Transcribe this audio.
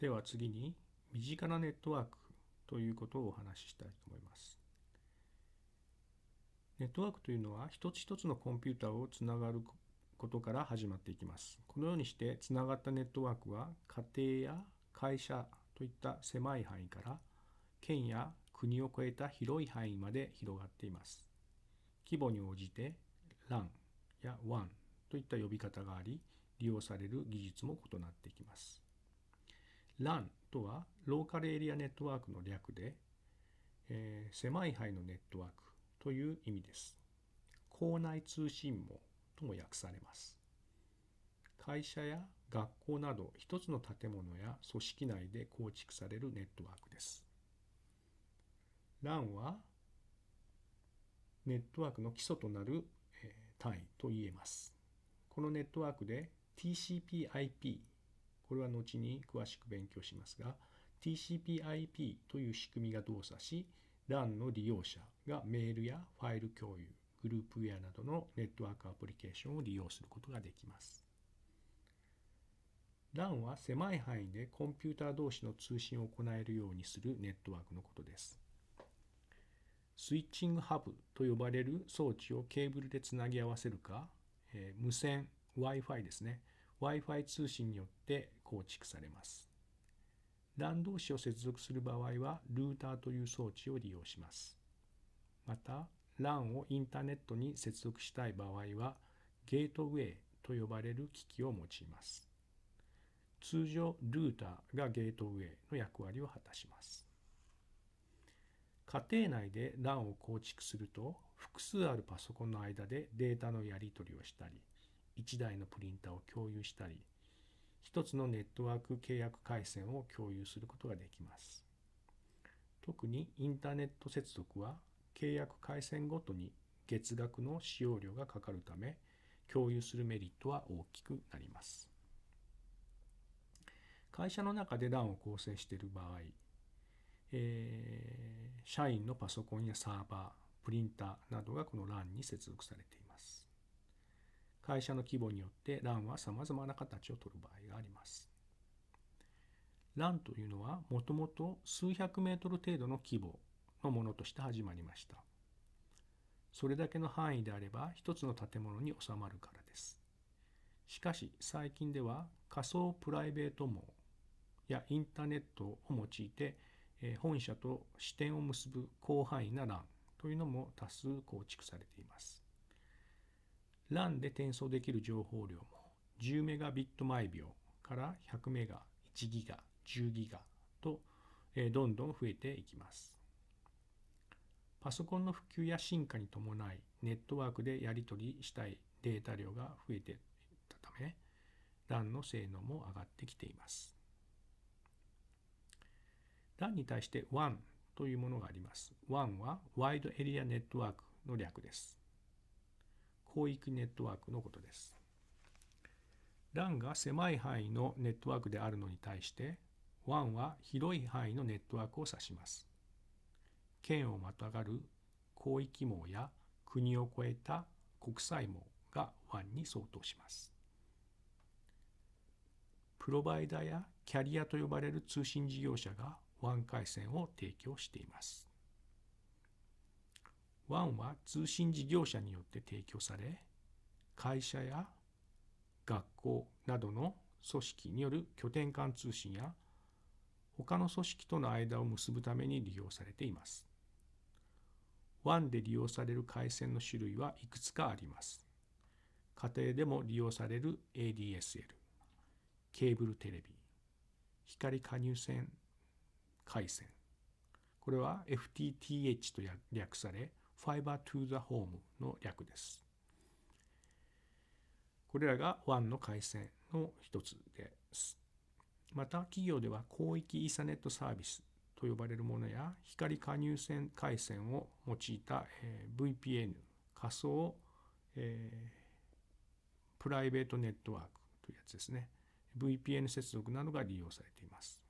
では次に身近なネットワークということをお話ししたいと思います。ネットワークというのは一つ一つのコンピューターをつながることから始まっていきます。このようにしてつながったネットワークは家庭や会社といった狭い範囲から県や国を超えた広い範囲まで広がっています。規模に応じて LAN や WAN といった呼び方があり利用される技術も異なってきます。LAN とはローカルエリアネットワークの略で、えー、狭い範囲のネットワークという意味です。校内通信網とも訳されます。会社や学校など一つの建物や組織内で構築されるネットワークです。LAN はネットワークの基礎となる単位と言えます。このネットワークで TCP/IP これは後に詳しく勉強しますが TCP/IP という仕組みが動作し LAN の利用者がメールやファイル共有グループウェアなどのネットワークアプリケーションを利用することができます。LAN は狭い範囲でコンピューター同士の通信を行えるようにするネットワークのことです。スイッチングハブと呼ばれる装置をケーブルでつなぎ合わせるか、えー、無線 Wi-Fi ですね Wi-Fi 通信によって構築されます。LAN 同士を接続する場合はルーターという装置を利用します。また LAN をインターネットに接続したい場合はゲートウェイと呼ばれる機器を用います。通常ルーターがゲートウェイの役割を果たします。家庭内で LAN を構築すると複数あるパソコンの間でデータのやり取りをしたり1台のプリンターを共有したり1つのネットワーク契約回線を共有することができます特にインターネット接続は契約回線ごとに月額の使用料がかかるため共有するメリットは大きくなります会社の中で LAN を構成している場合えー、社員のパソコンやサーバー、プリンターなどがこの LAN に接続されています。会社の規模によって LAN は様々な形をとる場合があります。LAN というのはもともと数百メートル程度の規模のものとして始まりました。それだけの範囲であれば一つの建物に収まるからです。しかし最近では仮想プライベート網やインターネットを用いて本社と支店を結ぶ広範囲な LAN というのも多数構築されています。LAN で転送できる情報量も10メガビット毎秒から100メガ、1ギガ、10ギガとどんどん増えていきます。パソコンの普及や進化に伴いネットワークでやり取りしたいデータ量が増えていったため LAN の性能も上がってきています。LAN に対して WAN というものがあります。WAN はワイドエリアネットワークの略です。広域ネットワークのことです。LAN が狭い範囲のネットワークであるのに対して WAN は広い範囲のネットワークを指します。県をまたがる広域網や国を越えた国際網が WAN に相当します。プロバイダやキャリアと呼ばれる通信事業者が WAN 回線を提供しています。WAN は通信事業者によって提供され、会社や学校などの組織による拠点間通信や他の組織との間を結ぶために利用されています。WAN で利用される回線の種類はいくつかあります。家庭でも利用される ADSL、ケーブルテレビ、光加入線回線これは FTTH と略され Fiber to the Home の略です。これらが WAN の回線の一つです。また企業では広域イーサネットサービスと呼ばれるものや光加入線回線を用いた、VPN 仮想、えー、プライベートネットワークというやつですね。VPN 接続などが利用されています。